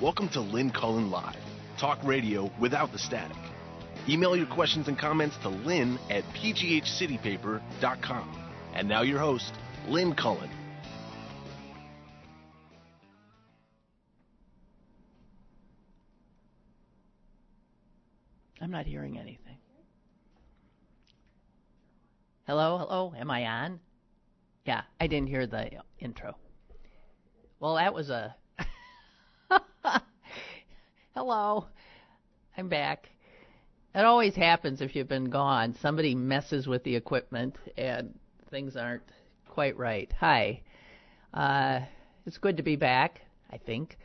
Welcome to Lynn Cullen Live, talk radio without the static. Email your questions and comments to lynn at pghcitypaper.com. And now your host, Lynn Cullen. I'm not hearing anything. Hello, hello, am I on? Yeah, I didn't hear the intro. Well, that was a. hello, I'm back. It always happens if you've been gone. Somebody messes with the equipment and things aren't quite right. Hi. Uh, it's good to be back, I think.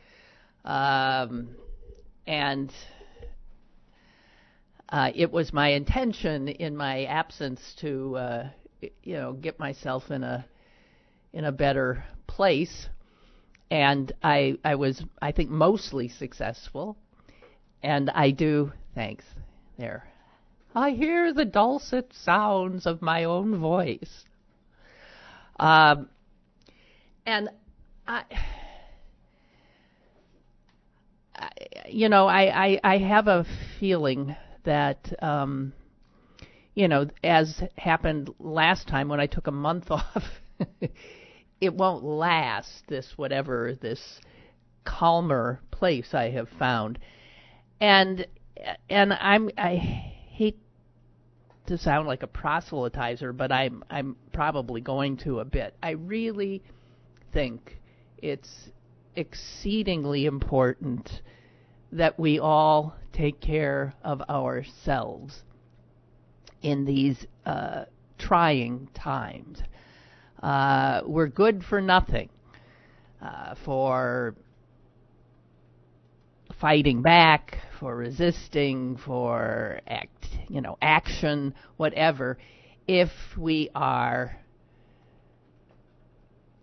Um, and uh, it was my intention in my absence to, uh, you know, get myself in a in a better place, and I I was I think mostly successful, and I do thanks there. I hear the dulcet sounds of my own voice. Um, and I, I you know, I, I, I have a feeling that, um, you know, as happened last time when I took a month off, it won't last. This whatever this calmer place I have found, and and I'm I hate to sound like a proselytizer, but I'm I'm probably going to a bit. I really think it's exceedingly important that we all take care of ourselves in these uh, trying times. Uh, we're good for nothing, uh, for fighting back, for resisting, for act, you know, action, whatever, if we are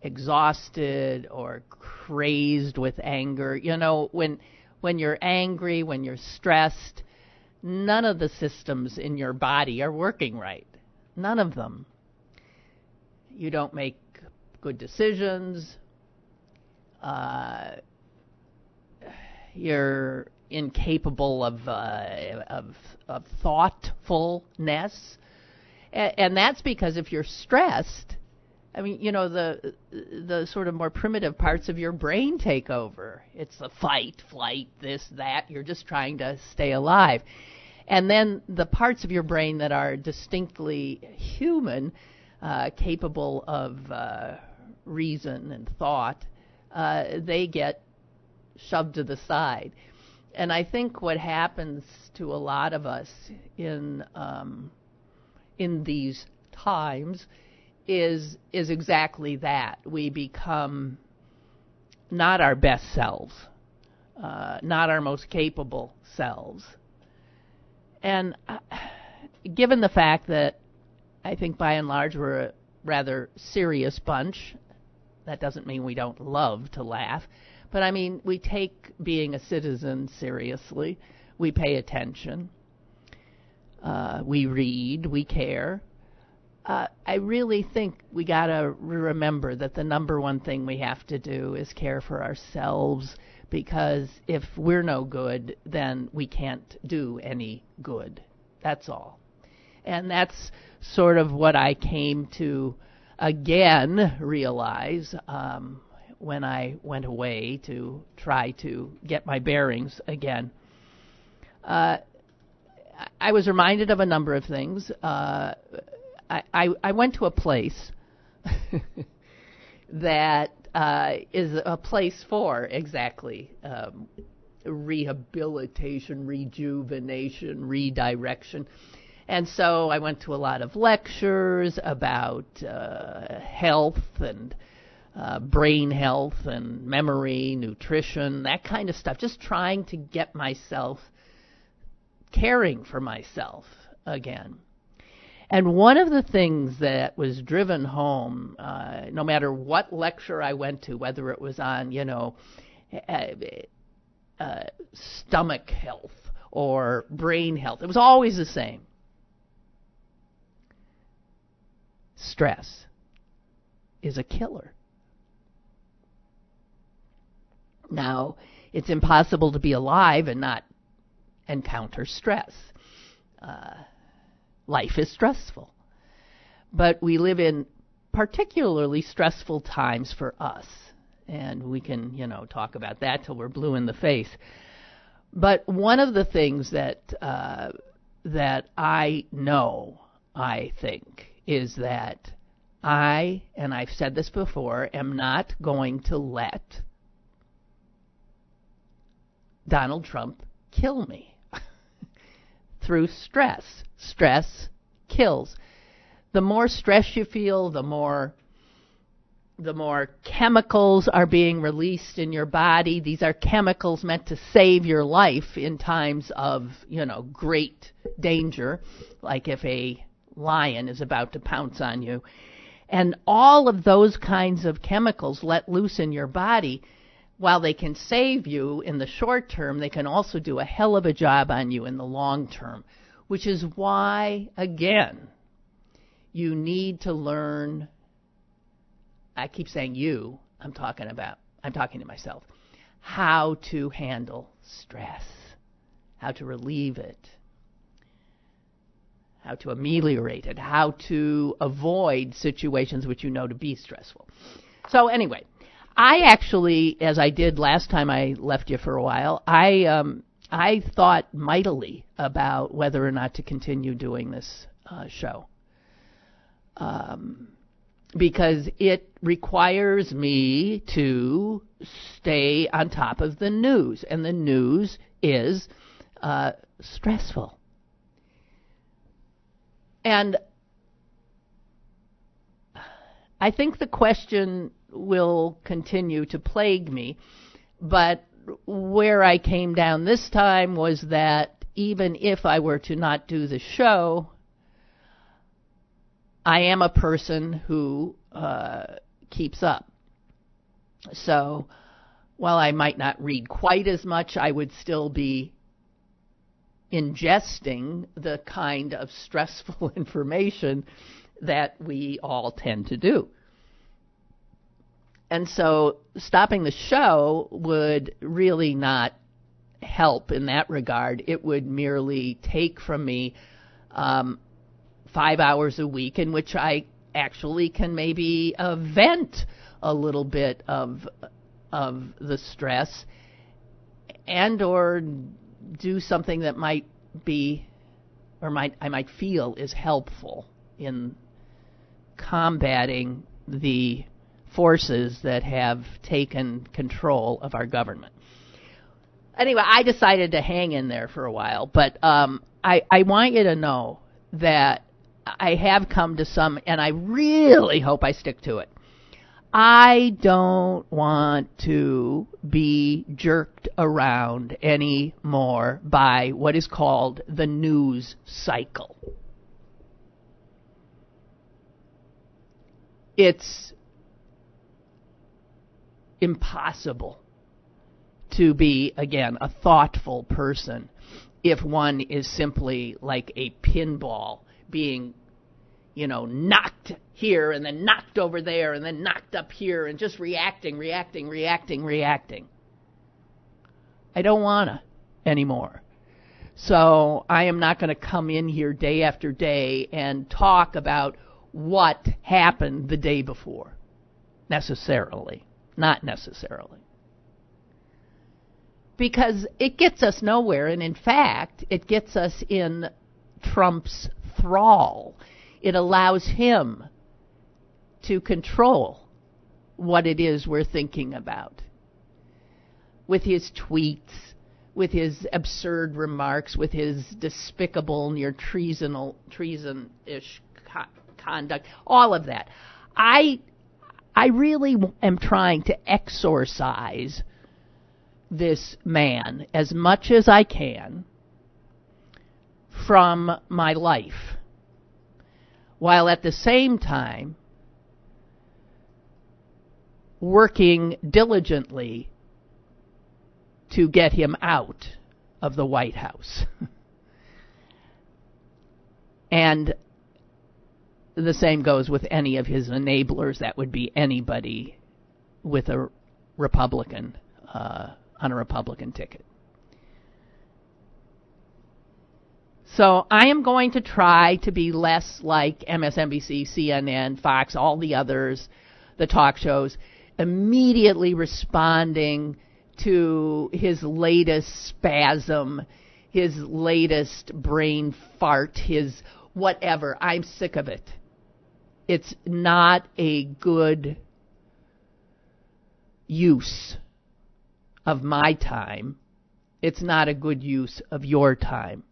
exhausted or crazed with anger. You know, when when you're angry, when you're stressed, none of the systems in your body are working right. None of them. You don't make good decisions. Uh, you're incapable of uh, of, of thoughtfulness, and, that's because if you're stressed, I mean, you know, the the sort of more primitive parts of your brain take over. It's the fight, flight, this, that. You're just trying to stay alive. And then the parts of your brain that are distinctly human, uh, capable of uh, reason and thought, uh, they get shoved to the side. And I think what happens to a lot of us in um, in these times is is exactly that. We become not our best selves, uh, not our most capable selves. And uh, given the fact that I think by and large we're a rather serious bunch, that doesn't mean we don't love to laugh. But I mean, we take being a citizen seriously. We pay attention. Uh, we read. We care uh, I really think we got to remember that the number one thing we have to do is care for ourselves because if we're no good, then we can't do any good. That's all. And that's sort of what I came to again realize um, when I went away to try to get my bearings again. Uh, I was reminded of a number of things. Uh, I, I, went to a place that uh, is a place for exactly um, rehabilitation, rejuvenation, redirection. And so I went to a lot of lectures about uh, health and uh, brain health and memory, nutrition, that kind of stuff, just trying to get myself caring for myself again. And one of the things that was driven home, uh, no matter what lecture I went to, whether it was on, you know, uh, uh, stomach health or brain health, it was always the same. Stress is a killer. Now, It's impossible to be alive and not encounter stress. Uh, life is stressful. But we live in particularly stressful times for us. And we can, you know, talk about that till we're blue in the face. But one of the things that uh, that I know, I think, is that I, and I've said this before, am not going to let Donald Trump kill me through stress. Stress kills. The more stress you feel, the more the more chemicals are being released in your body. These are chemicals meant to save your life in times of, you know, great danger, like if a lion is about to pounce on you. And all of those kinds of chemicals let loose in your body, while they can save you in the short term, they can also do a hell of a job on you in the long term, which is why, again, you need to learn I keep saying you, I'm talking about, I'm talking to myself, how to handle stress, how to relieve it, how to ameliorate it, how to avoid situations which you know to be stressful. So, anyway, I actually, as I did last time I left you for a while, I, um, I thought mightily about whether or not to continue doing this uh, show. Um, because it requires me to stay on top of the news, and the news is uh, stressful. And I think the question will continue to plague me, but where I came down this time was that even if I were to not do the show, I am a person who uh, keeps up. So while I might not read quite as much, I would still be ingesting the kind of stressful information that we all tend to do. And so stopping the show would really not help in that regard. It would merely take from me um, five hours a week in which I actually can maybe uh, vent a little bit of of the stress and or do something that might be or might I might feel is helpful in combating the forces that have taken control of our government. Anyway, I decided to hang in there for a while, but um, I, I want you to know that I have come to some, and I really hope I stick to it. I don't want to be jerked around anymore by what is called the news cycle. It's impossible to be, again, a thoughtful person if one is simply like a pinball being, you know, knocked here and then knocked over there and then knocked up here and just reacting, reacting, reacting, reacting. I don't want to anymore. So I am not going to come in here day after day and talk about what happened the day before. Necessarily. Not necessarily. Because it gets us nowhere, and in fact, it gets us in Trump's thrall. It allows him to control what it is we're thinking about. With his tweets, with his absurd remarks, with his despicable, near treasonal, treason-ish co- conduct, all of that. I, I really am trying to exorcise this man as much as I can from my life, while at the same time working diligently to get him out of the White House. and the same goes with any of his enablers. That would be anybody with a Republican uh, on a Republican ticket. So I am going to try to be less like MSNBC, CNN, Fox, all the others, the talk shows, immediately responding to his latest spasm, his latest brain fart, his whatever. I'm sick of it. It's not a good use of my time. It's not a good use of your time.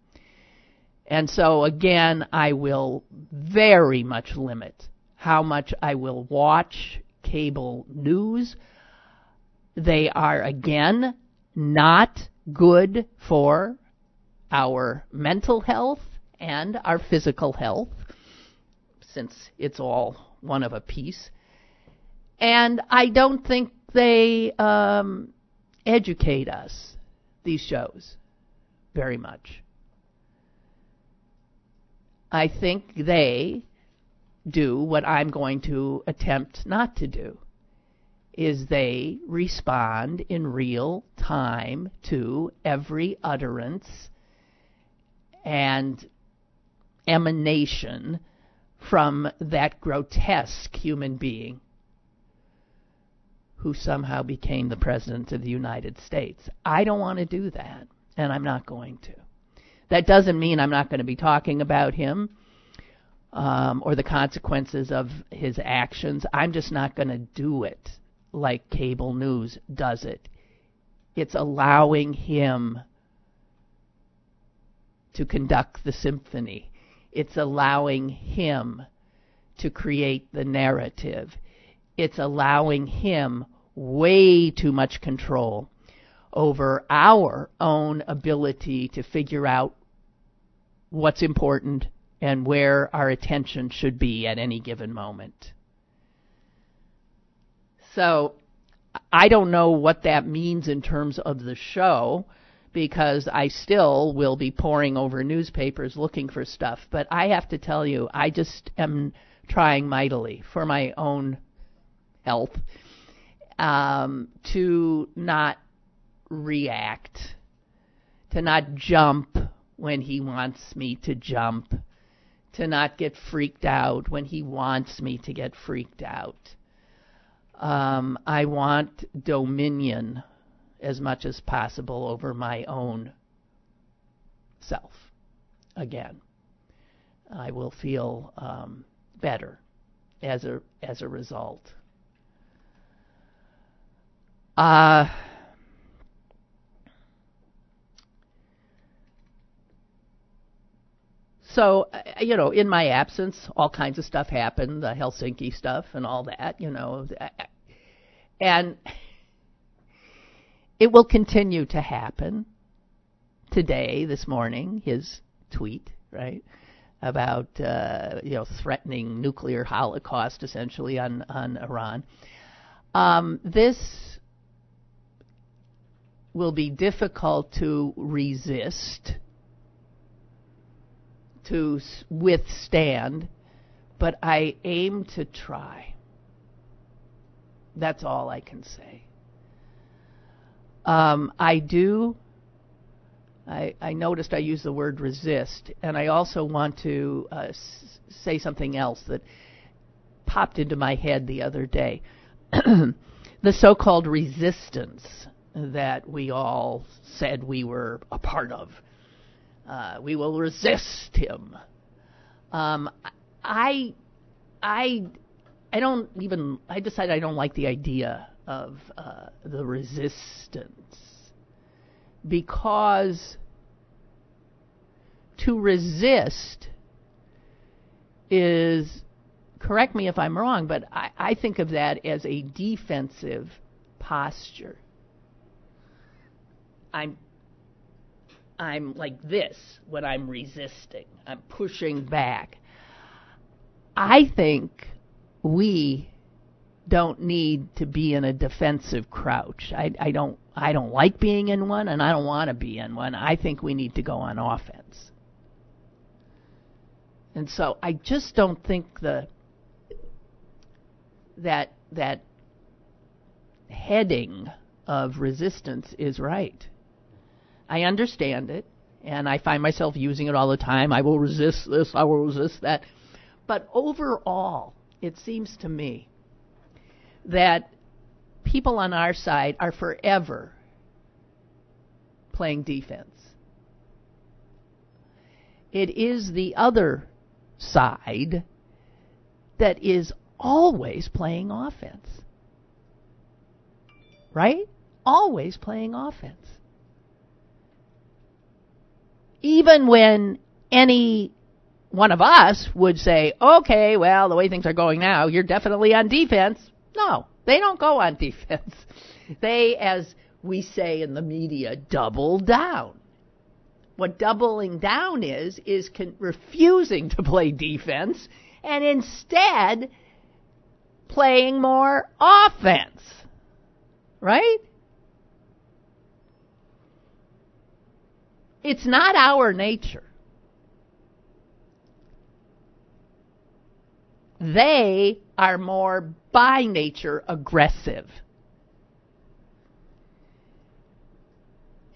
And so again, I will very much limit how much I will watch cable news. They are again not good for our mental health and our physical health, since it's all one of a piece. And I don't think they um, educate us, these shows, very much. I think they do what I'm going to attempt not to do is they respond in real time to every utterance and emanation from that grotesque human being who somehow became the president of the United States. I don't want to do that, and I'm not going to. That doesn't mean I'm not going to be talking about him um, or the consequences of his actions. I'm just not going to do it like cable news does it. It's allowing him to conduct the symphony. It's allowing him to create the narrative. It's allowing him way too much control over our own ability to figure out what's important and where our attention should be at any given moment. So I don't know what that means in terms of the show because I still will be poring over newspapers looking for stuff. But I have to tell you, I just am trying mightily for my own health um, to not react, to not jump when he wants me to jump, to not get freaked out when he wants me to get freaked out. Um, I want dominion as much as possible over my own self. Again, I will feel um, better as a as a result. Uh, So, uh, you know, in my absence, all kinds of stuff happened, the Helsinki stuff and all that, you know. And it will continue to happen. Today, this morning, his tweet, right, about, uh, you know, threatening nuclear holocaust essentially on, on Iran. Um, this will be difficult to resist to withstand, but I aim to try. That's all I can say. Um, I do. I, I, noticed I used the word resist, and I also want to uh, s- say something else that popped into my head the other day. the so called resistance that we all said we were a part of uh, we will resist him. Um, I, I, I don't even. I decided I don't like the idea of uh, the resistance because to resist is correct me if I'm wrong, but I, I think of that as a defensive posture. I'm I'm like this when I'm resisting. I'm pushing back. I think we don't need to be in a defensive crouch. I, I don't I don't like being in one and I don't want to be in one. I think we need to go on offense. And so I just don't think the that that heading of resistance is right. I understand it, and I find myself using it all the time. I will resist this, I will resist that. But overall, it seems to me that people on our side are forever playing defense. It is the other side that is always playing offense. Right? Always playing offense. Even when any one of us would say, okay, well, the way things are going now, you're definitely on defense. No, they don't go on defense. They, as we say in the media, double down. What doubling down is, is con- refusing to play defense and instead playing more offense. Right? It's not our nature. They are more by nature aggressive.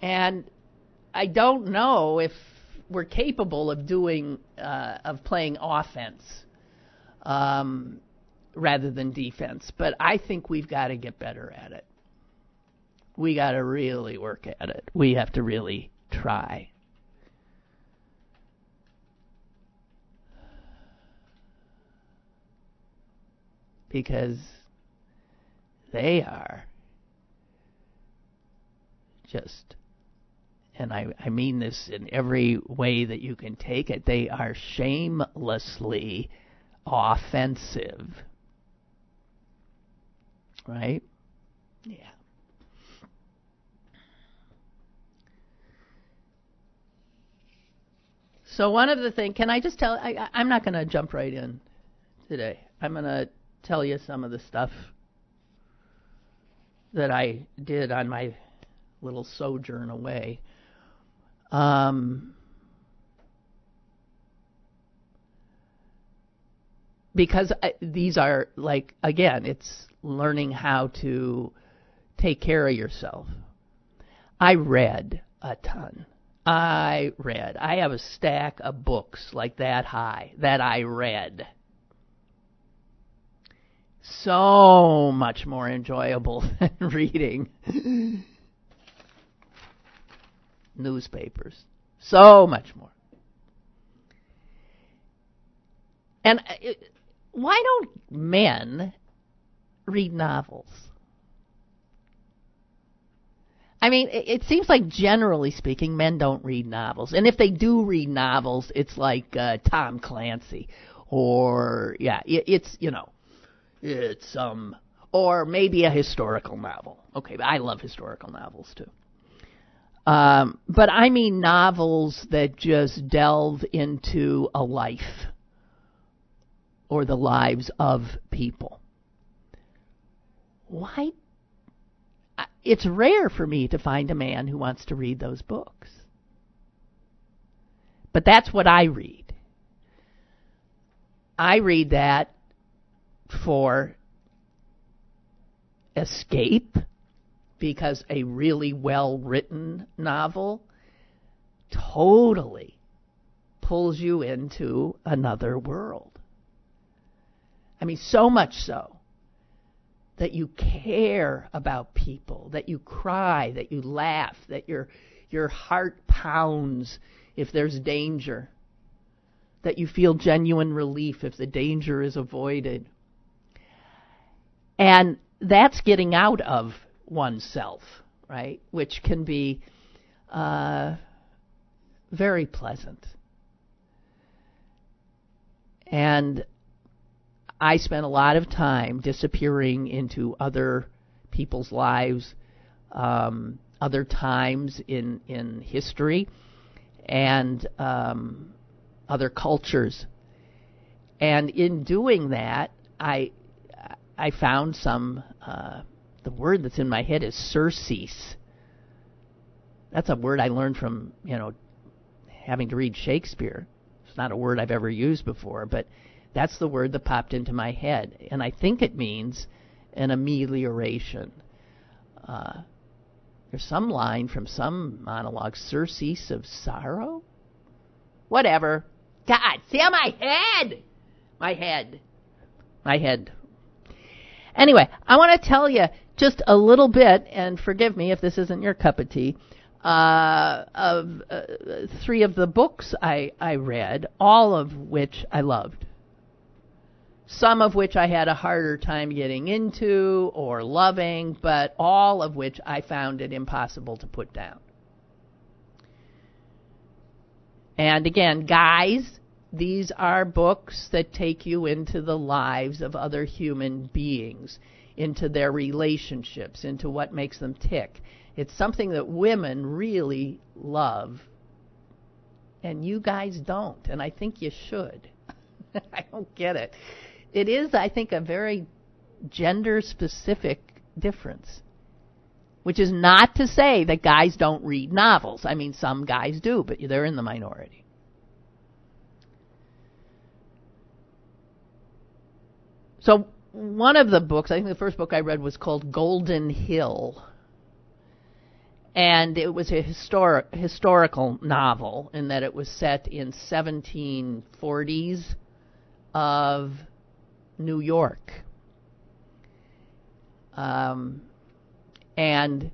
And I don't know if we're capable of doing uh, of playing offense um, rather than defense, but I think we've got to get better at it. We got to really work at it. We have to really try. Because they are just and I, I mean this in every way that you can take it, they are shamelessly offensive. Right? Yeah. So one of the things, can I just tell? I, I'm not going to jump right in today. I'm going to tell you some of the stuff that I did on my little sojourn away. Um, because I, these are like again, it's learning how to take care of yourself. I read a ton. I read. I have a stack of books like that high that I read. So much more enjoyable than reading newspapers. So much more. And uh, why don't men read novels? I mean, it, it, seems like generally speaking, men don't read novels. And if they do read novels, it's like uh, Tom Clancy or, yeah, it, it's, you know, it's, um, or maybe a historical novel. Okay, but I love historical novels too. Um, but I mean novels that just delve into a life or the lives of people. Why? It's rare for me to find a man who wants to read those books. But that's what I read. I read that for escape because a really well written novel totally pulls you into another world. I mean, so much so that you care about people, that you cry, that you laugh, that your your heart pounds if there's danger, that you feel genuine relief if the danger is avoided. And that's getting out of oneself, right? Which can be uh, very pleasant. And I spent a lot of time disappearing into other people's lives, um, other times in in history, and um, other cultures. And in doing that, I I found some uh, the word that's in my head is surcease. That's a word I learned from, you know, having to read Shakespeare. It's not a word I've ever used before, but that's the word that popped into my head. And I think it means an amelioration. Uh, There's some line from some monologue, surcease of sorrow? Whatever. God, see on my head! My head. My head. Anyway, I want to tell you just a little bit, and forgive me if this isn't your cup of tea, uh, of uh, three of the books I, I read, all of which I loved. Some of which I had a harder time getting into or loving, but all of which I found it impossible to put down. And again, guys, these are books that take you into the lives of other human beings, into their relationships, into what makes them tick. It's something that women really love, and you guys don't, and I think you should. I don't get it. It is, I think, a very gender specific difference. Which is not to say that guys don't read novels. I mean, some guys do, but they're in the minority. So one of the books, I think the first book I read was called Golden Hill. And it was a historic, historical novel in that it was set in 1740s of New York. Um, and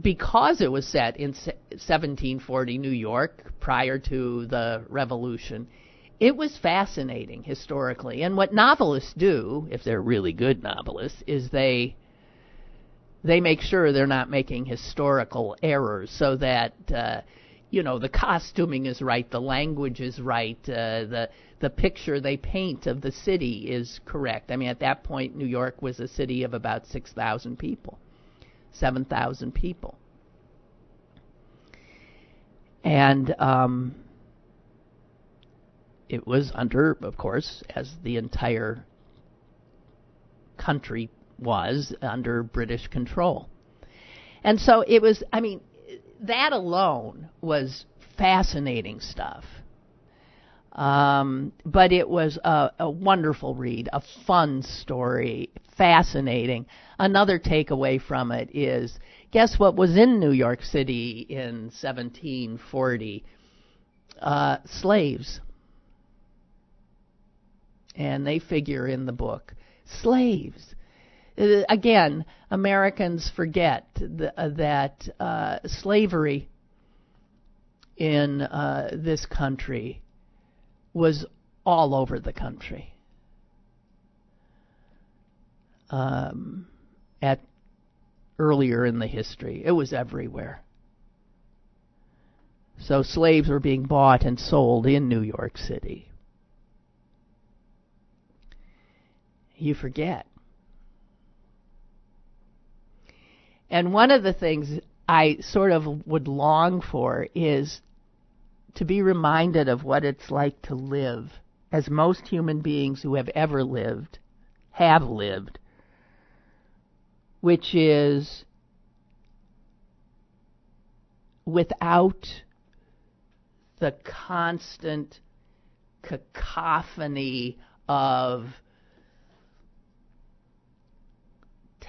because it was set in 1740 New York prior to the Revolution, it was fascinating historically. And what novelists do, if they're really good novelists, is they they make sure they're not making historical errors so that uh, you know the costuming is right, the language is right, uh, the the picture they paint of the city is correct. I mean, at that point, New York was a city of about six thousand people, seven thousand people, and um, it was under, of course, as the entire country was under British control. And so it was, I mean, that alone was fascinating stuff. Um, but it was a, a wonderful read, a fun story, fascinating. Another takeaway from it is guess what was in New York City in 1740? Uh, slaves and they figure in the book. Slaves. Uh, again, Americans forget the, uh, that uh, slavery in uh, this country was all over the country. Um, at earlier in the history, it was everywhere. So slaves were being bought and sold in New York City. you forget. And one of the things I sort of would long for is to be reminded of what it's like to live, as most human beings who have ever lived have lived, which is without the constant cacophony of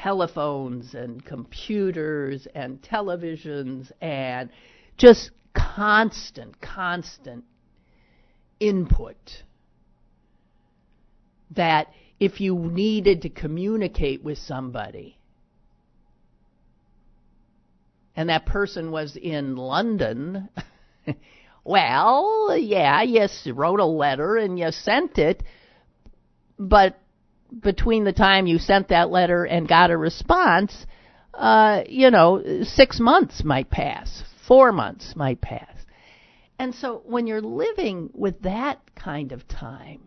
telephones and computers and televisions and just constant, constant input. That if you needed to communicate with somebody, and that person was in London, well, yeah, you wrote a letter and you sent it, but between the time you sent that letter and got a response, uh, you know, six months might pass, four months might pass. And so when you're living with that kind of time,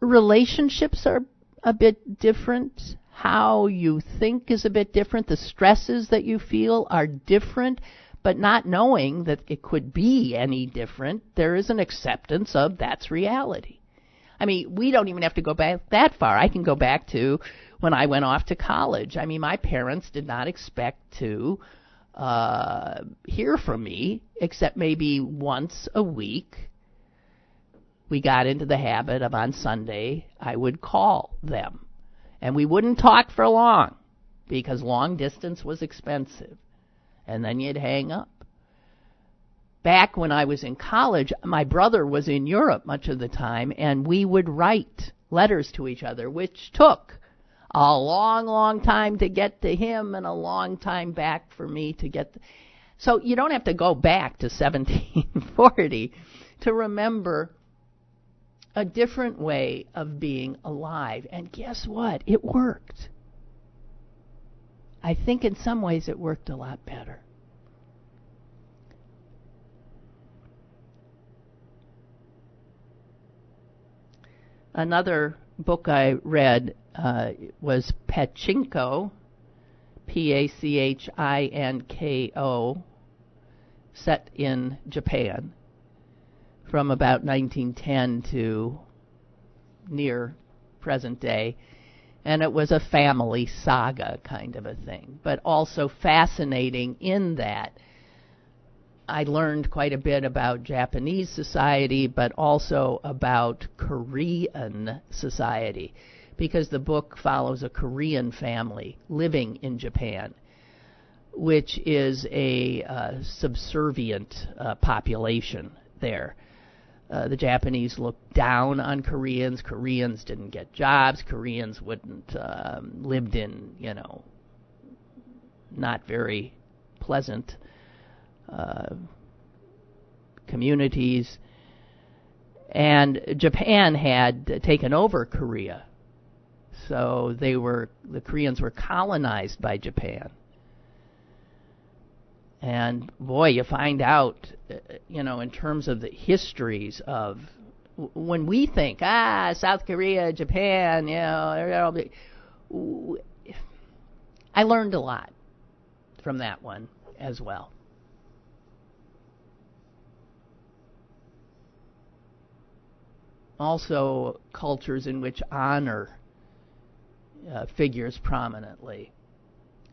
relationships are a bit different. How you think is a bit different. The stresses that you feel are different. But not knowing that it could be any different, there is an acceptance of that's reality. I mean, we don't even have to go back that far. I can go back to when I went off to college. I mean, my parents did not expect to uh, hear from me except maybe once a week. We got into the habit of on Sunday I would call them And we wouldn't talk for long because long distance was expensive. And then you'd hang up. Back when I was in college, my brother was in Europe much of the time, and we would write letters to each other, which took a long, long time to get to him and a long time back for me to get. So you don't have to go back to 1740 to remember a different way of being alive. And guess what? It worked. I think in some ways it worked a lot better. Another book I read uh, was Pachinko, P A C H I N K O, set in Japan from about 1910 to near present day. And it was a family saga kind of a thing, but also fascinating in that I learned quite a bit about Japanese society, but also about Korean society, because the book follows a Korean family living in Japan, which is a uh, subservient uh, population there. Uh, the Japanese looked down on Koreans. Koreans didn't get jobs. Koreans wouldn't um, lived in you know not very pleasant uh, communities. And Japan had taken over Korea. So they were the Koreans were colonized by Japan. And boy, you find out, uh, you know, in terms of the histories of when we think, ah, South Korea, Japan, you know, I learned a lot from that one as well. Also cultures in which honor uh, figures prominently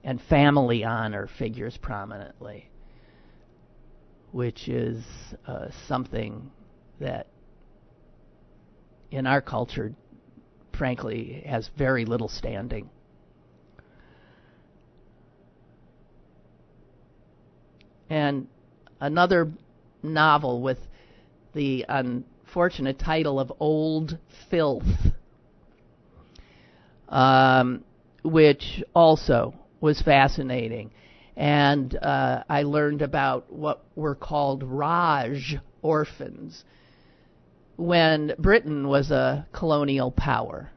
and family honor figures prominently, which is uh, something that in our culture, frankly, has very little standing. And another novel with the unfortunate title of Old Filth, um, which also was fascinating. And uh, I learned about what were called Raj orphans when Britain was a colonial power.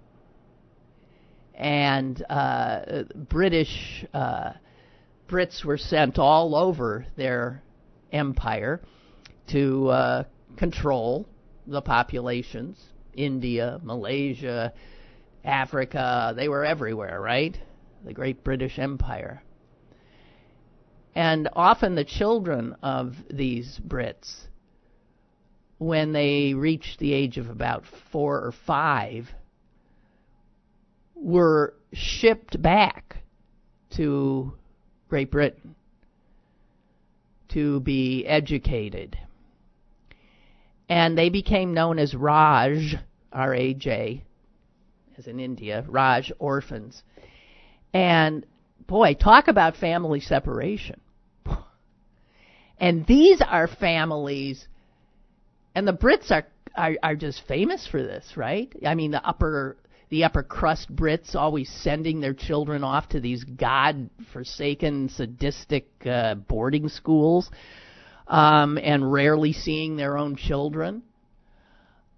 And uh, British uh, Brits were sent all over their empire to uh, control the populations India, Malaysia, Africa, they were everywhere, right? The great British Empire. And often the children of these Brits, when they reached the age of about four or five, were shipped back to Great Britain to be educated and they became known as Raj, R A J, as in India, Raj orphans. And boy, talk about family separation. And these are families, and the Brits are, are are just famous for this, right? I mean, the upper the upper crust Brits always sending their children off to these god-forsaken, sadistic uh, boarding schools um, and rarely seeing their own children.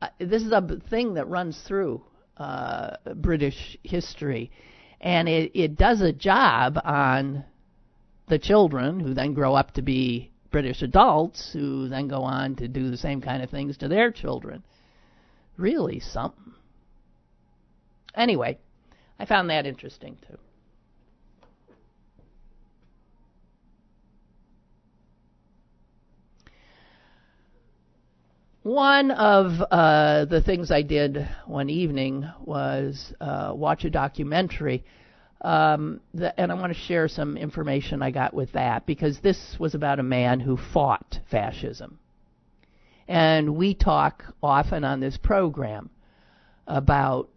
Uh, this is a thing that runs through uh, British history, and it, it does a job on the children who then grow up to be British adults who then go on to do the same kind of things to their children. Really something. Anyway, I found that interesting too. One of uh, the things I did one evening was uh, watch a documentary, um, and I want to share some information I got with that because this was about a man who fought fascism. And we talk often on this program about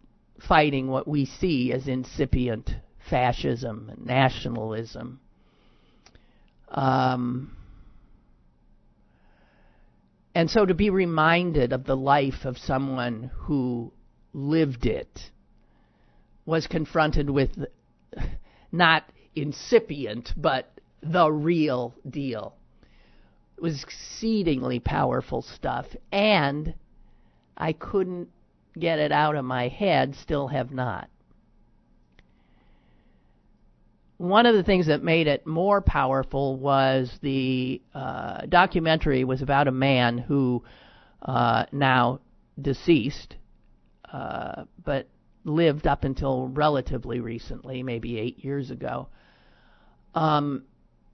fighting what we see as incipient fascism and nationalism. Um, and so to be reminded of the life of someone who lived it was confronted with not incipient, but the real deal. It was exceedingly powerful stuff, and I couldn't get it out of my head, still have not. One of the things that made it more powerful was the uh, documentary was about a man who uh, now deceased, uh, but lived up until relatively recently, maybe eight years ago, um,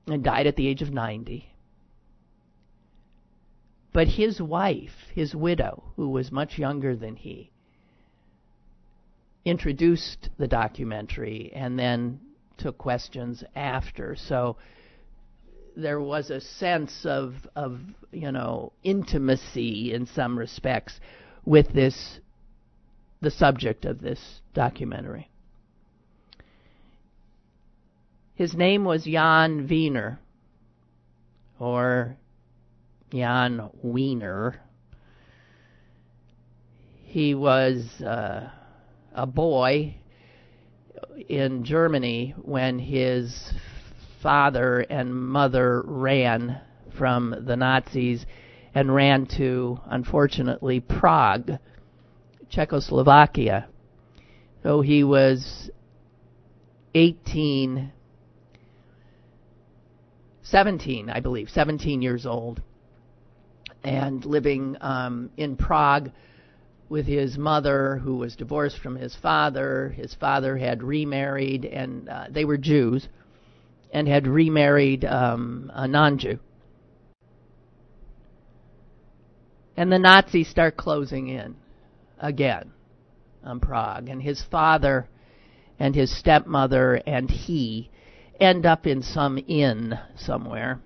and died at the age of 90. But his wife, his widow, who was much younger than he, introduced the documentary and then took questions after. So there was a sense of of you know intimacy in some respects with this the subject of this documentary. His name was Jan Wiener, or Jan Wiener. He was uh, a boy in Germany when his father and mother ran from the Nazis and ran to, unfortunately, Prague, Czechoslovakia. So he was 18, 17, I believe, 17 years old, and living um, in Prague with his mother, who was divorced from his father. His father had remarried, and uh, they were Jews, and had remarried um, a non Jew. And the Nazis start closing in again on Prague, and his father and his stepmother and he end up in some inn somewhere.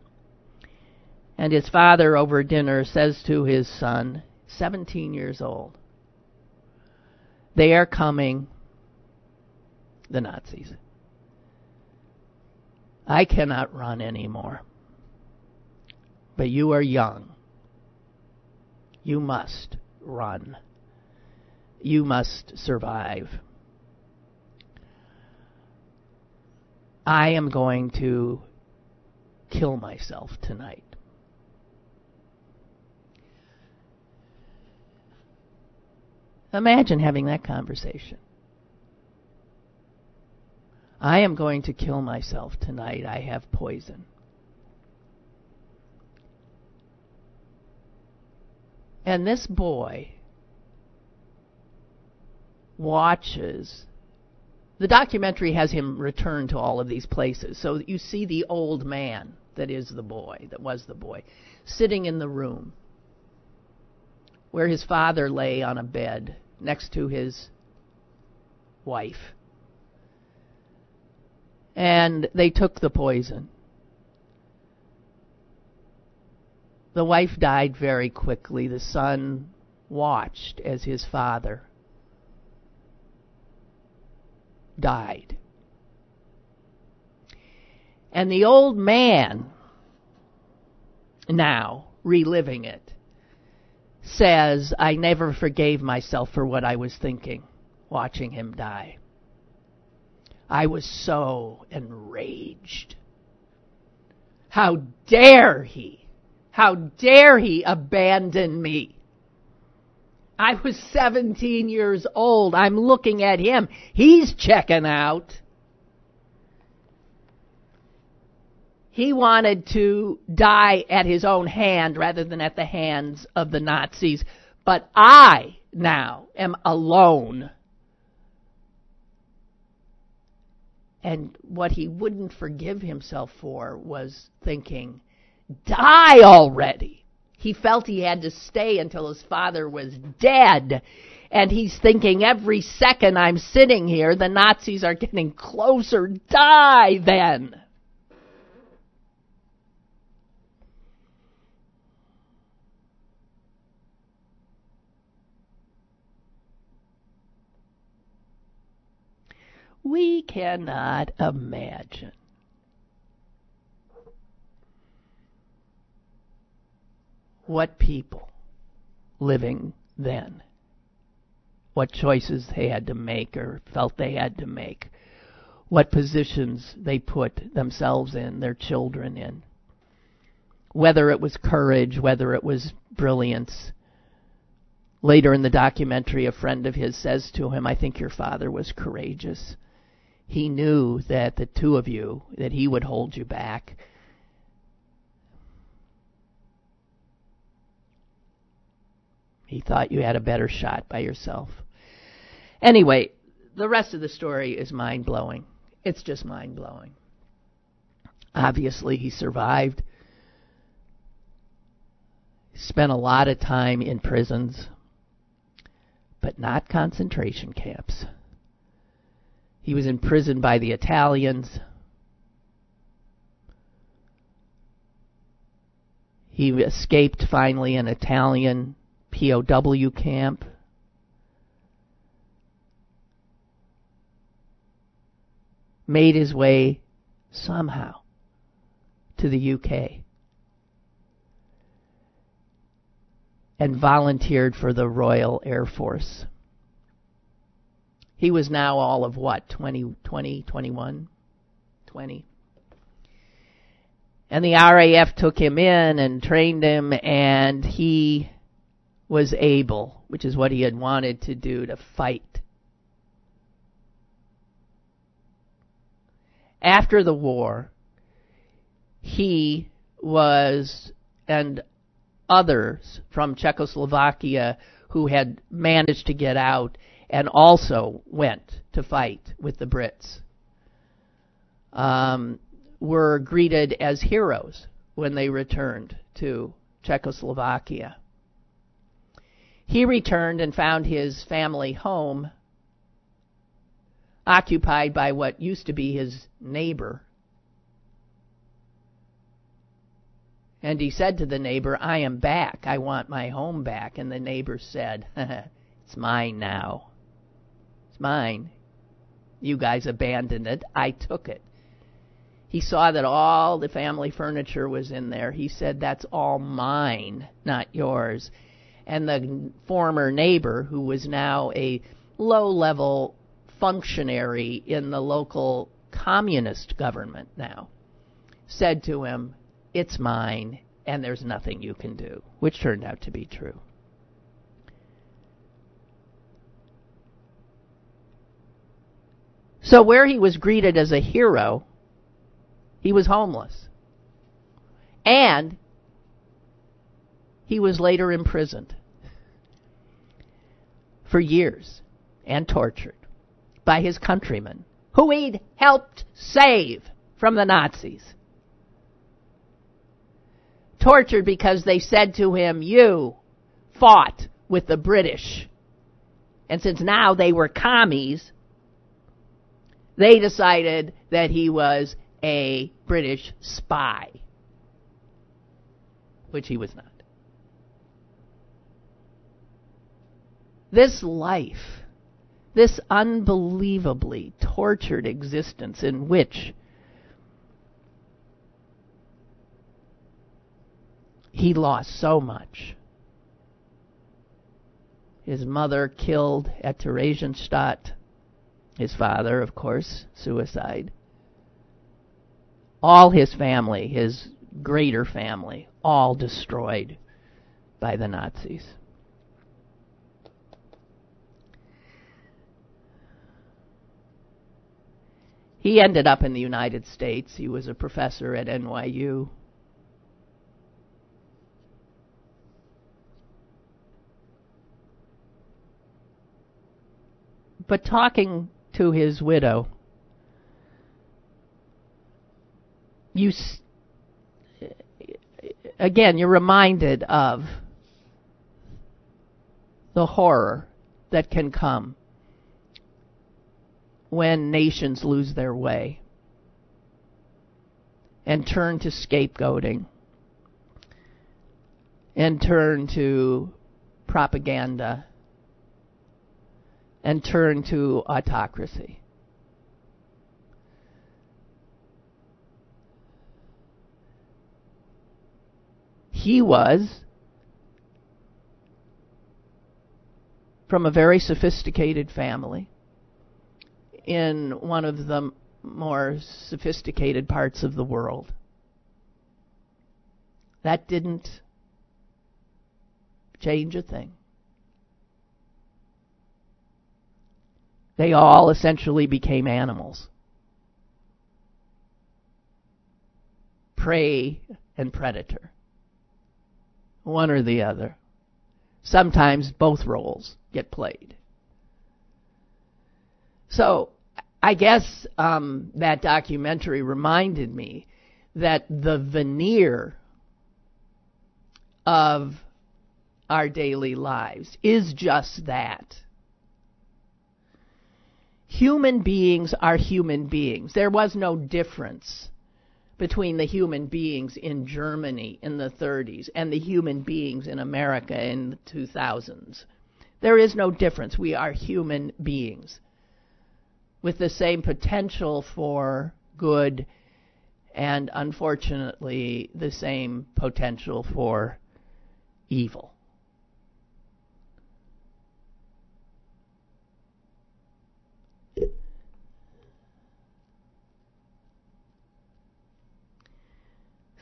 And his father, over dinner, says to his son, 17 years old, they are coming, the Nazis. I cannot run anymore. But you are young. You must run. You must survive. I am going to kill myself tonight. Imagine having that conversation. I am going to kill myself tonight. I have poison. And this boy watches. The documentary has him return to all of these places. So you see the old man that is the boy, that was the boy, sitting in the room where his father lay on a bed next to his wife. And they took the poison. The wife died very quickly. The son watched as his father died. And the old man, now reliving it, says, I never forgave myself for what I was thinking watching him die. I was so enraged. How dare he? How dare he abandon me? I was 17 years old. I'm looking at him. He's checking out. He wanted to die at his own hand rather than at the hands of the Nazis. But I now am alone. And what he wouldn't forgive himself for was thinking, die already. He felt he had to stay until his father was dead. And he's thinking every second I'm sitting here, the Nazis are getting closer. Die then. We cannot imagine. What people living then, what choices they had to make or felt they had to make, what positions they put themselves in, their children in, whether it was courage, whether it was brilliance. Later in the documentary, a friend of his says to him, I think your father was courageous he knew that the two of you, that he would hold you back. He thought you had a better shot by yourself. Anyway, the rest of the story is mind blowing. It's just mind blowing. Obviously, he survived. Spent a lot of time in prisons, but not concentration camps. He was imprisoned by the Italians. He escaped finally an Italian POW camp. Made his way somehow to the UK and volunteered for the Royal Air Force. He was now all of what, 20, 20, 21? 20. And the RAF took him in and trained him, and he was able, which is what he had wanted to do, to fight. After the war, he was, and others from Czechoslovakia who had managed to get out and also went to fight with the Brits, um, were greeted as heroes when they returned to Czechoslovakia. He returned and found his family home occupied by what used to be his neighbor. And he said to the neighbor, I am back. I want my home back. And the neighbor said, It's mine now. It's mine. You guys abandoned it. I took it. He saw that all the family furniture was in there. He said, That's all mine, not yours. And the former neighbor, who was now a low level functionary in the local communist government now, said to him, It's mine, and there's nothing you can do, which turned out to be true. So where he was greeted as a hero, he was homeless. And he was later imprisoned for years and tortured by his countrymen who he'd helped save from the Nazis. Tortured because they said to him, You fought with the British. And since now they were commies, they decided that he was a British spy, which he was not. This life, this unbelievably tortured existence in which he lost so much. His mother killed at Theresienstadt his father, of course, suicide. All his family, his greater family, all destroyed by the Nazis. He ended up in the United States. He was a professor at NYU. But talking to his widow. You again, you're reminded of the horror that can come when nations lose their way and turn to scapegoating and turn to propaganda and turn to autocracy. He was from a very sophisticated family in one of the more sophisticated parts of the world. That didn't change a thing. They all essentially became animals. Prey and predator. One or the other. Sometimes both roles get played. So, I guess um, that documentary reminded me that the veneer of our daily lives is just that. Human beings are human beings. There was no difference between the human beings in Germany in the 30s and the human beings in America in the 2000s. There is no difference. We are human beings with the same potential for good and unfortunately the same potential for evil.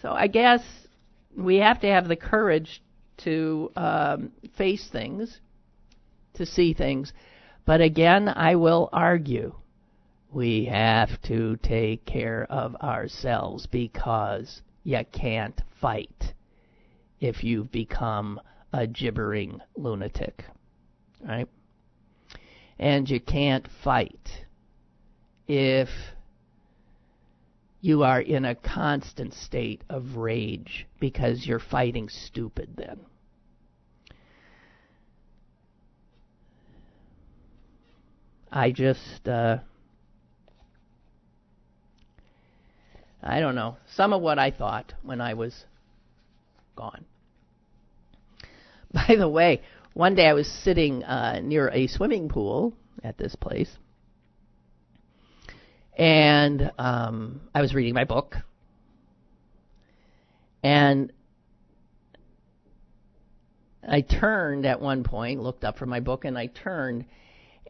So I guess we have to have the courage to um, face things, to see things. But again, I will argue we have to take care of ourselves because you can't fight if you've become a gibbering lunatic. Right? And you can't fight if you are in a constant state of rage because you're fighting stupid then. I just, uh, I don't know, some of what I thought when I was gone. By the way, one day I was sitting uh, near a swimming pool at this place, and um, I was reading my book, and I turned at one point, looked up from my book, and I turned,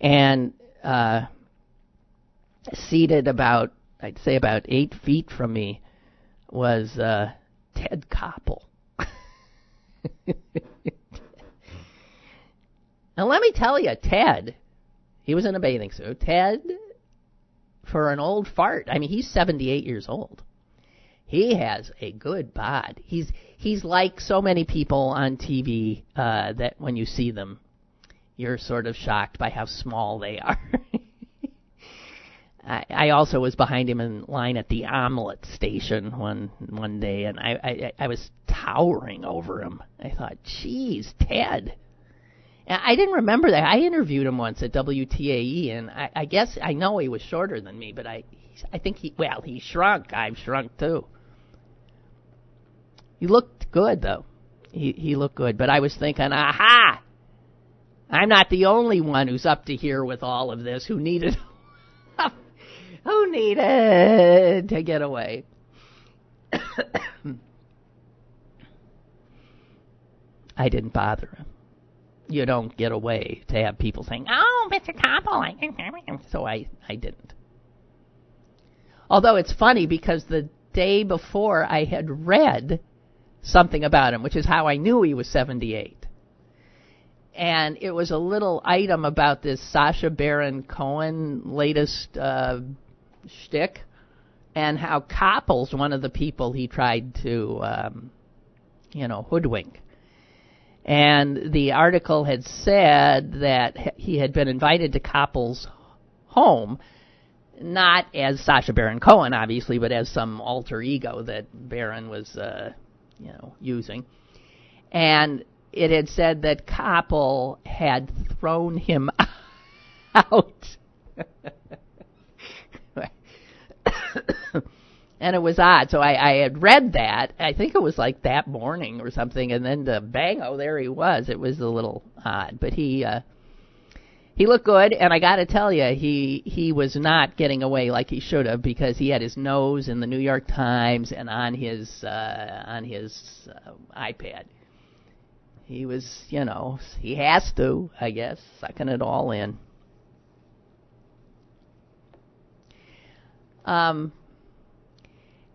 and uh, seated about, I'd say about eight feet from me, was uh, Ted Koppel. now let me tell you, Ted, he was in a bathing suit. Ted for an old fart. I mean, he's 78 years old. He has a good bod. He's he's like so many people on TV uh, that when you see them, you're sort of shocked by how small they are. I, I also was behind him in line at the omelet station one one day, and I, I I was towering over him. I thought, "Geez, Ted." I didn't remember that. I interviewed him once at WTAE, and I, I guess I know he was shorter than me, but I, I think he, well, he shrunk. I've shrunk too. He looked good though. He he looked good, but I was thinking, aha! I'm not the only one who's up to here with all of this. Who needed, who needed to get away? I didn't bother him you don't get away to have people saying, "Oh, Mr. Koppel," so I I didn't. Although it's funny because the day before I had read something about him, which is how I knew he was 78. And it was a little item about this Sacha Baron Cohen latest uh, shtick, and how Koppel's one of the people he tried to, um, you know, hoodwink. And the article had said that he had been invited to Koppel's home, not as Sacha Baron Cohen, obviously, but as some alter ego that Baron was, uh, you know, using. And it had said that Koppel had thrown him out. And it was odd. So I, I had read that. I think it was like that morning or something, and then the bang, oh, there he was. It was a little odd, but he uh, he looked good, and I got to tell you, he he was not getting away like he should have because he had his nose in the New York Times and on his uh, on his uh, iPad. He was, you know, he has to, I guess, sucking it all in. Um,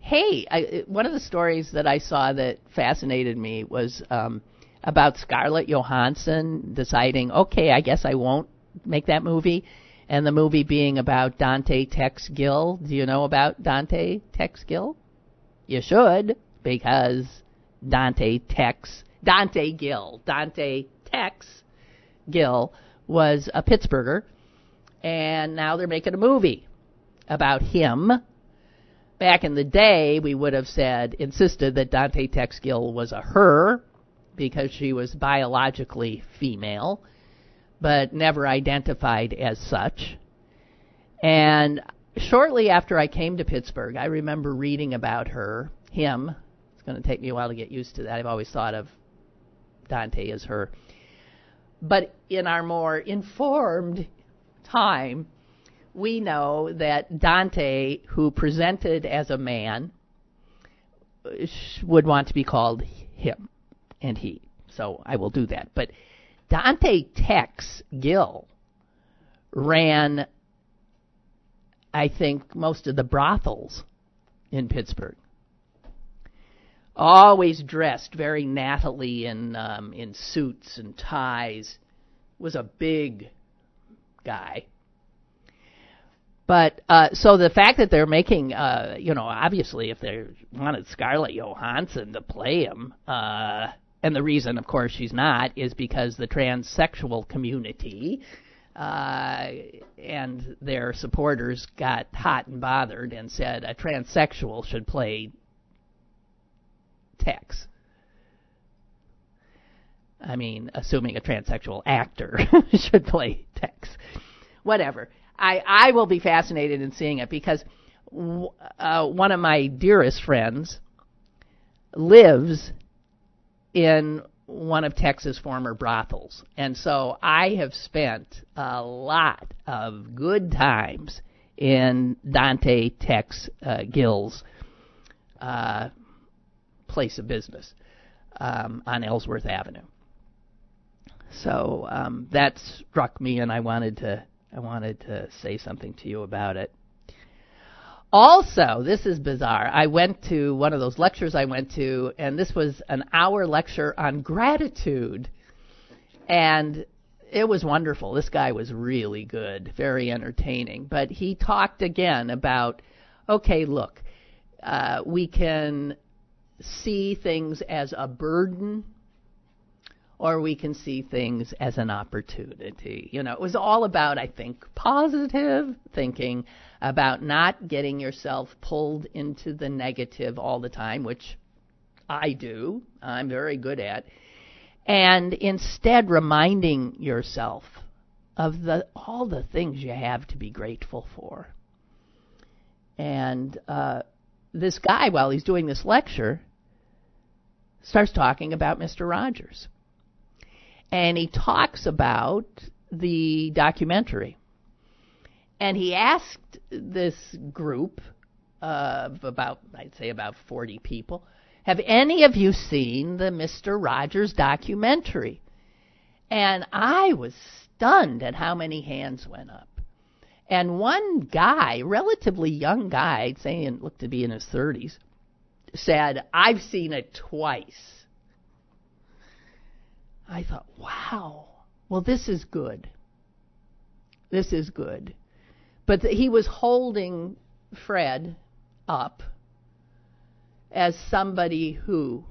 hey, I, one of the stories that I saw that fascinated me was um, about Scarlett Johansson deciding, okay, I guess I won't make that movie, and the movie being about Dante Tex Gill. Do you know about Dante Tex Gill? You should, because Dante Tex Dante Gill, Dante Tex Gill was a Pittsburgher, and now they're making a movie about him. Back in the day, we would have said, insisted that Dante Tex Gill was a her because she was biologically female, but never identified as such. And shortly after I came to Pittsburgh, I remember reading about her, him. It's going to take me a while to get used to that. I've always thought of Dante as her. But in our more informed time, we know that Dante, who presented as a man, would want to be called him and he. So I will do that. But Dante Tex Gill ran, I think, most of the brothels in Pittsburgh. Always dressed very nattily in um, in suits and ties. Was a big guy. But uh, so the fact that they're making, uh, you know, obviously if they wanted Scarlett Johansson to play him, uh, and the reason, of course, she's not is because the transsexual community uh, and their supporters got hot and bothered and said a transsexual should play Tex. I mean, assuming a transsexual actor should play Tex. Whatever. I, I will be fascinated in seeing it because uh, one of my dearest friends lives in one of Texas' former brothels. And so I have spent a lot of good times in Dante Tex uh, Gill's uh, place of business um, on Ellsworth Avenue. So um, that struck me, and I wanted to I wanted to say something to you about it. Also, this is bizarre. I went to one of those lectures I went to, and this was an hour lecture on gratitude. And it was wonderful. This guy was really good, very entertaining. But he talked again about okay, look, uh, we can see things as a burden or we can see things as an opportunity. You know, it was all about, I think, positive thinking about not getting yourself pulled into the negative all the time, which I do, I'm very good at, and instead reminding yourself of the all the things you have to be grateful for. And uh, this guy, while he's doing this lecture, starts talking about Mr. Rogers and he talks about the documentary. And he asked this group of about, I'd say about 40 people, have any of you seen the Mr. Rogers documentary? And I was stunned at how many hands went up. And one guy, relatively young guy, I'd say he looked to be in his 30s, said, I've seen it twice. I thought, wow, well, this is good. This is good. But he was holding Fred up as somebody who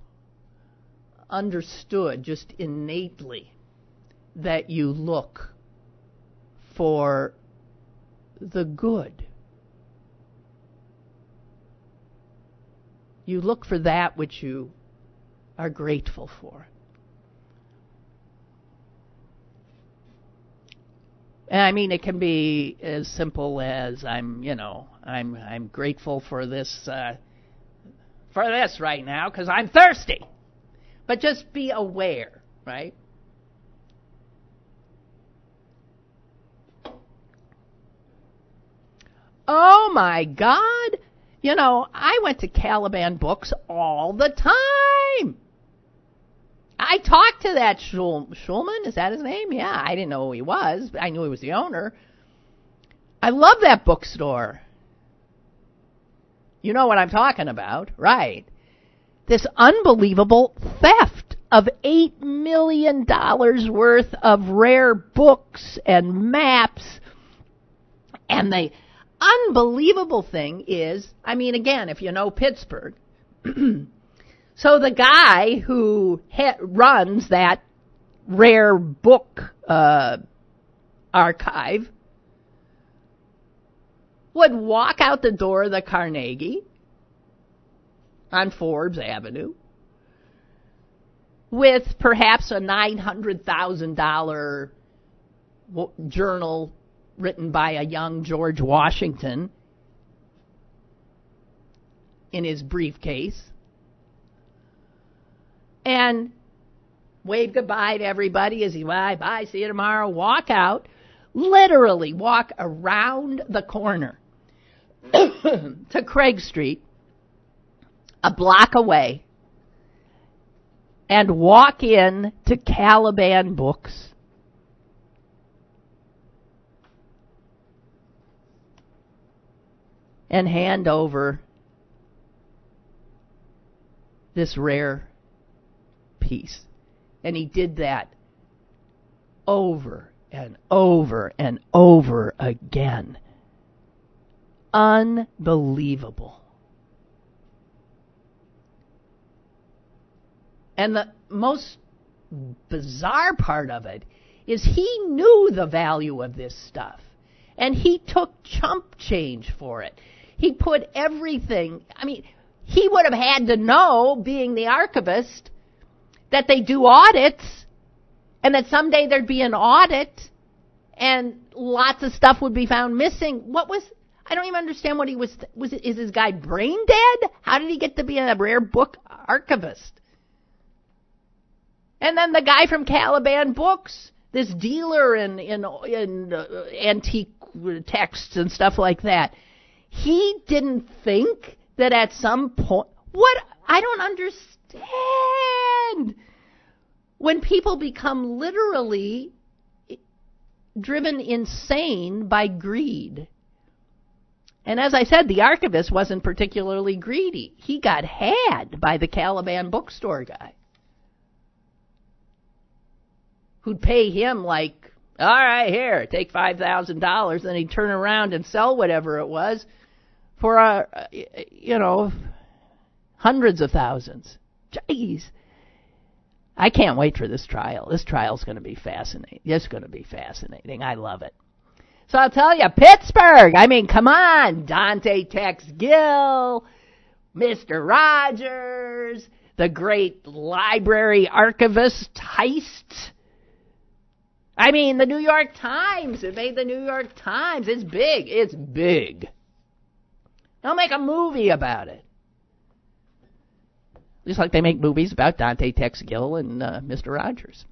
understood just innately that you look for the good. You look for that which you are grateful for. And I mean, it can be as simple as I'm, you know, I'm I'm grateful for this uh, for this right now because I'm thirsty. But just be aware, right? Oh my God! You know, I went to Caliban Books all the time. I talked to that Schul- Schulman. Is that his name? Yeah, I didn't know who he was, but I knew he was the owner. I love that bookstore. You know what I'm talking about, right? This unbelievable theft of $8 million worth of rare books and maps. And the unbelievable thing is, I mean, again, if you know Pittsburgh, so the guy who runs that rare book uh, archive would walk out the door of the Carnegie on Forbes Avenue with perhaps a $900,000 journal written by a young George Washington in his briefcase and wave goodbye to everybody as he bye bye see you tomorrow. Walk out literally walk around the corner to Craig Street a block away and walk in to Caliban Books. And hand over this rare piece. And he did that over and over and over again. Unbelievable. And the most bizarre part of it is he knew the value of this stuff. And he took chump change for it. He put everything, I mean, he would have had to know, being the archivist, that they do audits and that someday there'd be an audit and lots of stuff would be found missing. What was, I don't even understand what he was, was it, is this guy brain dead? How did he get to be a rare book archivist? And then the guy from Caliban Books, this dealer in in in uh, antique texts and stuff like that, he didn't think that at some point what I don't understand when people become literally driven insane by greed. And as I said, the archivist wasn't particularly greedy. He got had by the Caliban bookstore guy who'd pay him like, all right, here, take five thousand dollars, then he'd turn around and sell whatever it was for uh, you know, hundreds of thousands. Jeez. I can't wait for this trial. This trial's going to be fascinating. It's going to be fascinating. I love it. So I'll tell you, Pittsburgh. I mean, come on, Dante Tex Gill, Mr. Rogers, the great library archivist Heist. I mean, the New York Times. It made the New York Times. It's big. It's big. They'll make a movie about it. Just like they make movies about Dante Tex Gill and uh, Mr. Rogers.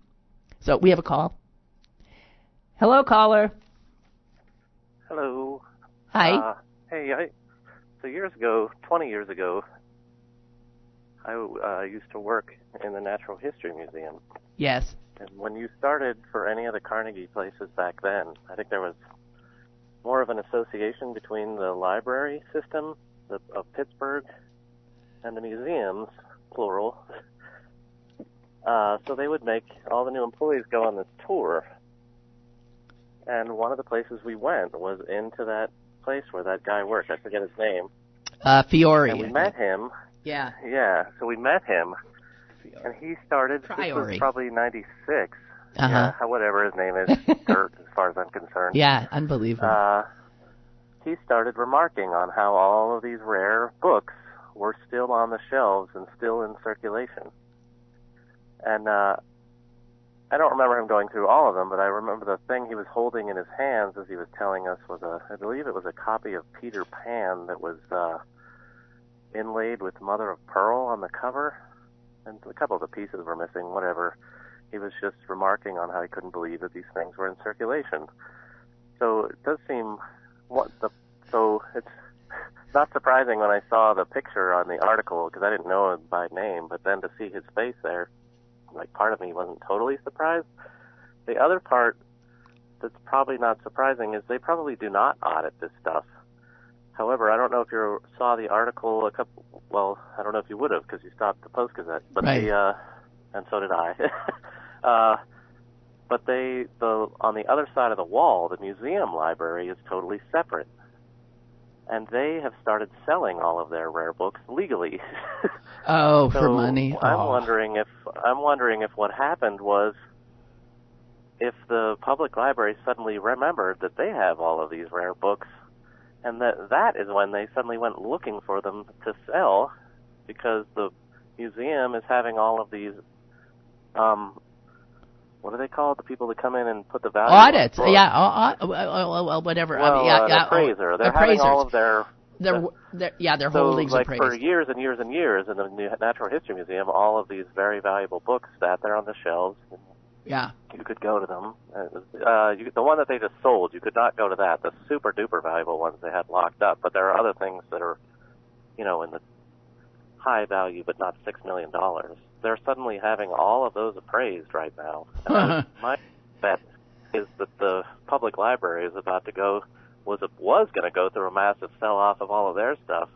So we have a call. Hello, caller. Hello. Hi. Uh, hey, I, so years ago, 20 years ago, I uh, used to work in the Natural History Museum. yes. And when you started for any of the Carnegie places back then, I think there was more of an association between the library system of Pittsburgh and the museums, plural. Uh, so they would make all the new employees go on this tour. And one of the places we went was into that place where that guy worked. I forget his name. Uh, Priore. And we met him. Yeah. Yeah, so we met him. And he started, this was probably 96. Uh-huh. Yeah, whatever his name is, Dirt, as far as I'm concerned. Yeah, unbelievable. Uh, he started remarking on how all of these rare books were still on the shelves and still in circulation. And uh, I don't remember him going through all of them, but I remember the thing he was holding in his hands as he was telling us was a, I believe it was a copy of Peter Pan that was uh, inlaid with mother of pearl on the cover, and a couple of the pieces were missing. Whatever. He was just remarking on how he couldn't believe that these things were in circulation. So it does seem what the so it's not surprising when I saw the picture on the article because I didn't know him by name, but then to see his face there, like part of me wasn't totally surprised. The other part that's probably not surprising is they probably do not audit this stuff. However, I don't know if you saw the article a couple. Well, I don't know if you would have because you stopped the Post Gazette, but right. the uh, and so did I. uh, but they the on the other side of the wall, the museum library is totally separate and they have started selling all of their rare books legally. oh, so for money. I'm oh. wondering if I'm wondering if what happened was if the public library suddenly remembered that they have all of these rare books and that that is when they suddenly went looking for them to sell because the museum is having all of these um what do they call it? The people that come in and put the value audits. Yeah, uh, uh, well, well, whatever. Well, I mean, yeah, uh, appraiser. They're appraisers. having all of their their, their yeah, their so holdings like appraised. for years and years and years in the Natural History Museum, all of these very valuable books sat there on the shelves. Yeah. You could go to them. Uh, you, the one that they just sold, you could not go to that. The super duper valuable ones they had locked up. But there are other things that are, you know, in the high value, but not six million dollars. They're suddenly having all of those appraised right now. My bet is that the public library is about to go was a, was going to go through a massive sell off of all of their stuff,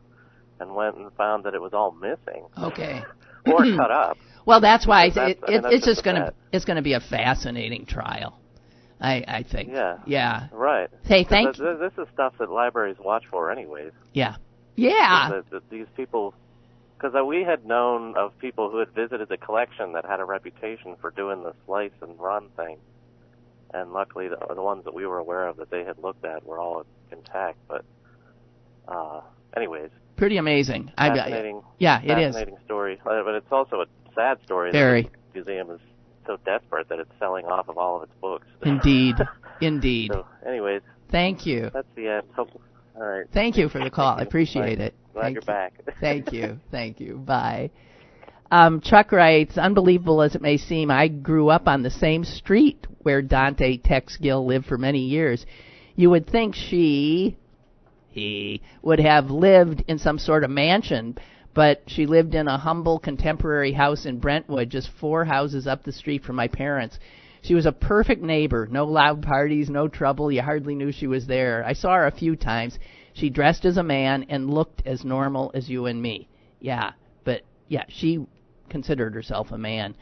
and went and found that it was all missing. Okay. or cut up. Well, that's why That's- it, I mean, it, that's it's just going to it's going to be a fascinating trial. I I think. Yeah. Yeah. Right. Hey, thank th- This is stuff that libraries watch for, anyways. Yeah. Yeah. That, that these people, because we had known of people who had visited the collection that had a reputation for doing the slice and run thing, and luckily the, the ones that we were aware of that they had looked at were all intact. But, uh, anyways, Pretty amazing. I fascinating. yeah, it is. fascinating story, Uh, but it's also a sad story. Very. That the museum is so desperate that it's selling off of all of its books. Indeed. Indeed. so, anyways, Thank you. that's the end. Hope, all right. Thank you for the call. I appreciate Bye. it. Glad Thank you're you. back. Thank you. Thank you. Bye. Um, Chuck writes, unbelievable as it may seem, I grew up on the same street where Dante Tex Gill lived for many years. You would think she, he, would have lived in some sort of mansion, but she lived in a humble contemporary house in Brentwood, just four houses up the street from my parents. She was a perfect neighbor. No loud parties, no trouble. You hardly knew she was there. I saw her a few times. She dressed as a man and looked as normal as you and me. Yeah, but yeah, she considered herself a man.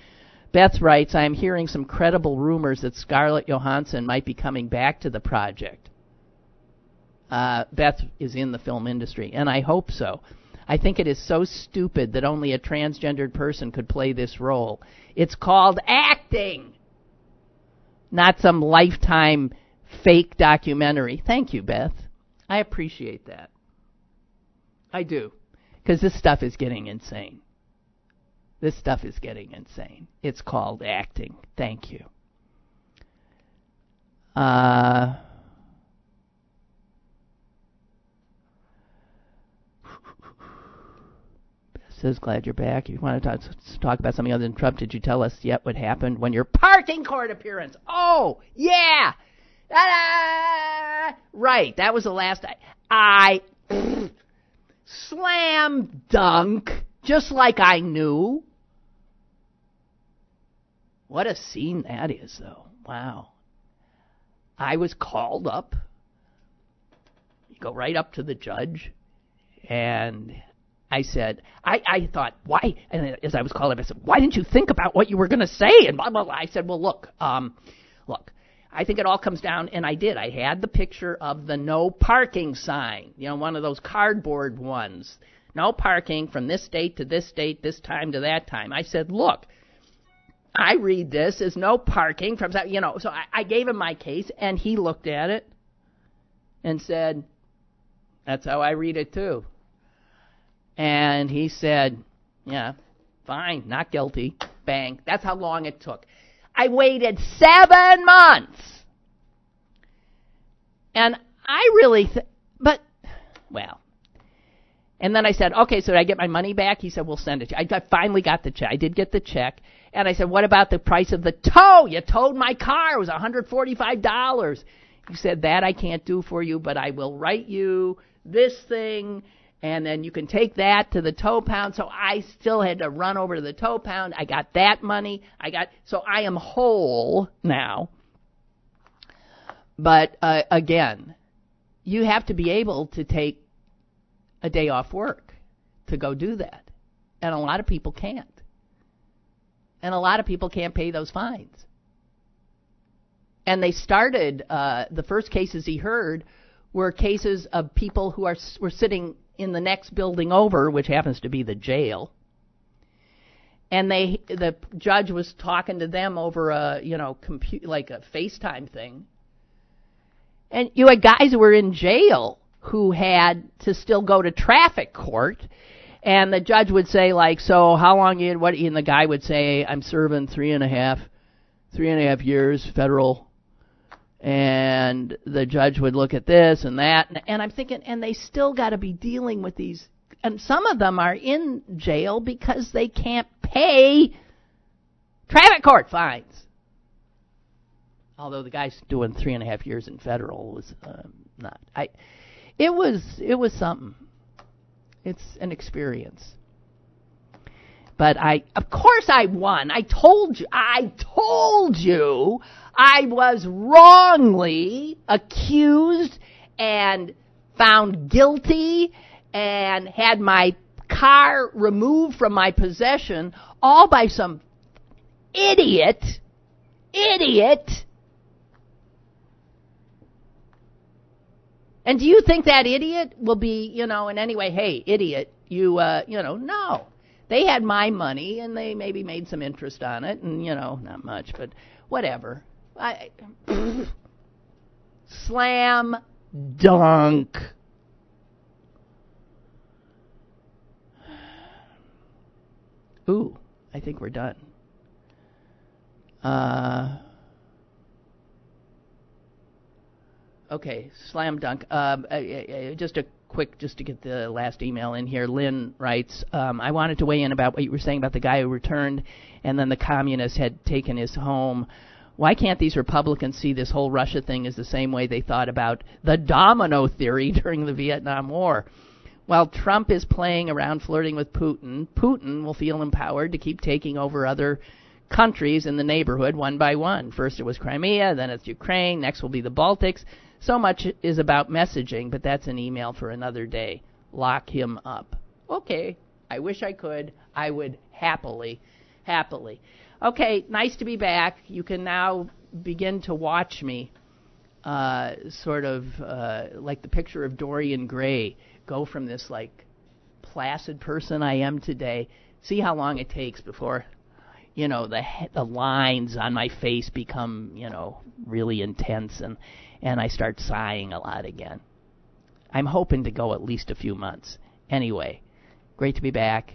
Beth writes, I am hearing some credible rumors that Scarlett Johansson might be coming back to the project. Uh, Beth is in the film industry, and I hope so. I think it is so stupid that only a transgendered person could play this role. It's called acting, not some lifetime fake documentary. Thank you, Beth. I appreciate that. I do. Because this stuff is getting insane. This stuff is getting insane. It's called acting. Thank you. Uh, says, glad you're back. If you want to talk, talk about something other than Trump, did you tell us yet what happened when your parking court appearance? Oh, yeah! Ta-da! Right, that was the last I... I slam dunk, just like I knew. What a scene that is, though. Wow. I was called up. You go right up to the judge, and I said, I, I thought, why? And as I was called up, I said, why didn't you think about what you were going to say? And blah, blah, blah. I said, well, look, um, look, I think it all comes down, and I did. I had the picture of the no parking sign, you know, one of those cardboard ones. No parking from this date to this date, this time to that time. I said, look, I read this as no parking from, you know, so I, I gave him my case, and he looked at it and said, that's how I read it too. And he said, yeah, fine, not guilty. Bang. That's how long it took. I waited seven months. And I really, th- but, well. And then I said, okay, so did I get my money back? He said, we'll send it to you. I, I finally got the check. I did get the check. And I said, what about the price of the tow? You towed my car. It was $145. He said, That I can't do for you, but I will write you this thing, and then you can take that to the tow pound. So I still had to run over to the tow pound. I got that money. I got, so I am whole now. But uh, again, you have to be able to take a day off work to go do that. And a lot of people can't. And a lot of people can't pay those fines. And they started, uh, the first cases he heard were cases of people who are were sitting in the next building over, which happens to be the jail. And they, the judge was talking to them over a, you know, compu- like a FaceTime thing. And you had guys who were in jail who had to still go to traffic court and the judge would say like so how long you what and the guy would say i'm serving three and a half three and a half years federal and the judge would look at this and that and, and i'm thinking and they still got to be dealing with these and some of them are in jail because they can't pay traffic court fines although the guy's doing three and a half years in federal was um, not i it was it was something. It's an experience. But I of course I won. I told you I told you I was wrongly accused and found guilty and had my car removed from my possession all by some idiot idiot And do you think that idiot will be, you know, in any way, hey, idiot, you, uh, you know, no. They had my money and they maybe made some interest on it and, you know, not much, but whatever. I, slam dunk. Ooh, I think we're done. Uh, Okay, slam dunk. Um, uh, just a quick, just to get the last email in here. Lynn writes, um, I wanted to weigh in about what you were saying about the guy who returned, and then the communists had taken his home. Why can't these Republicans see this whole Russia thing as the same way they thought about the domino theory during the Vietnam War? While Trump is playing around flirting with Putin, Putin will feel empowered to keep taking over other countries in the neighborhood one by one. First it was Crimea, then it's Ukraine, next will be the Baltics. So much is about messaging, but that's an email for another day. Lock him up. Okay, I wish I could. I would happily, happily. Okay, nice to be back. You can now begin to watch me, uh, sort of uh, like the picture of Dorian Gray, go from this like placid person I am today. See how long it takes before you know the the lines on my face become you know really intense and and I start sighing a lot again. I'm hoping to go at least a few months. Anyway, great to be back.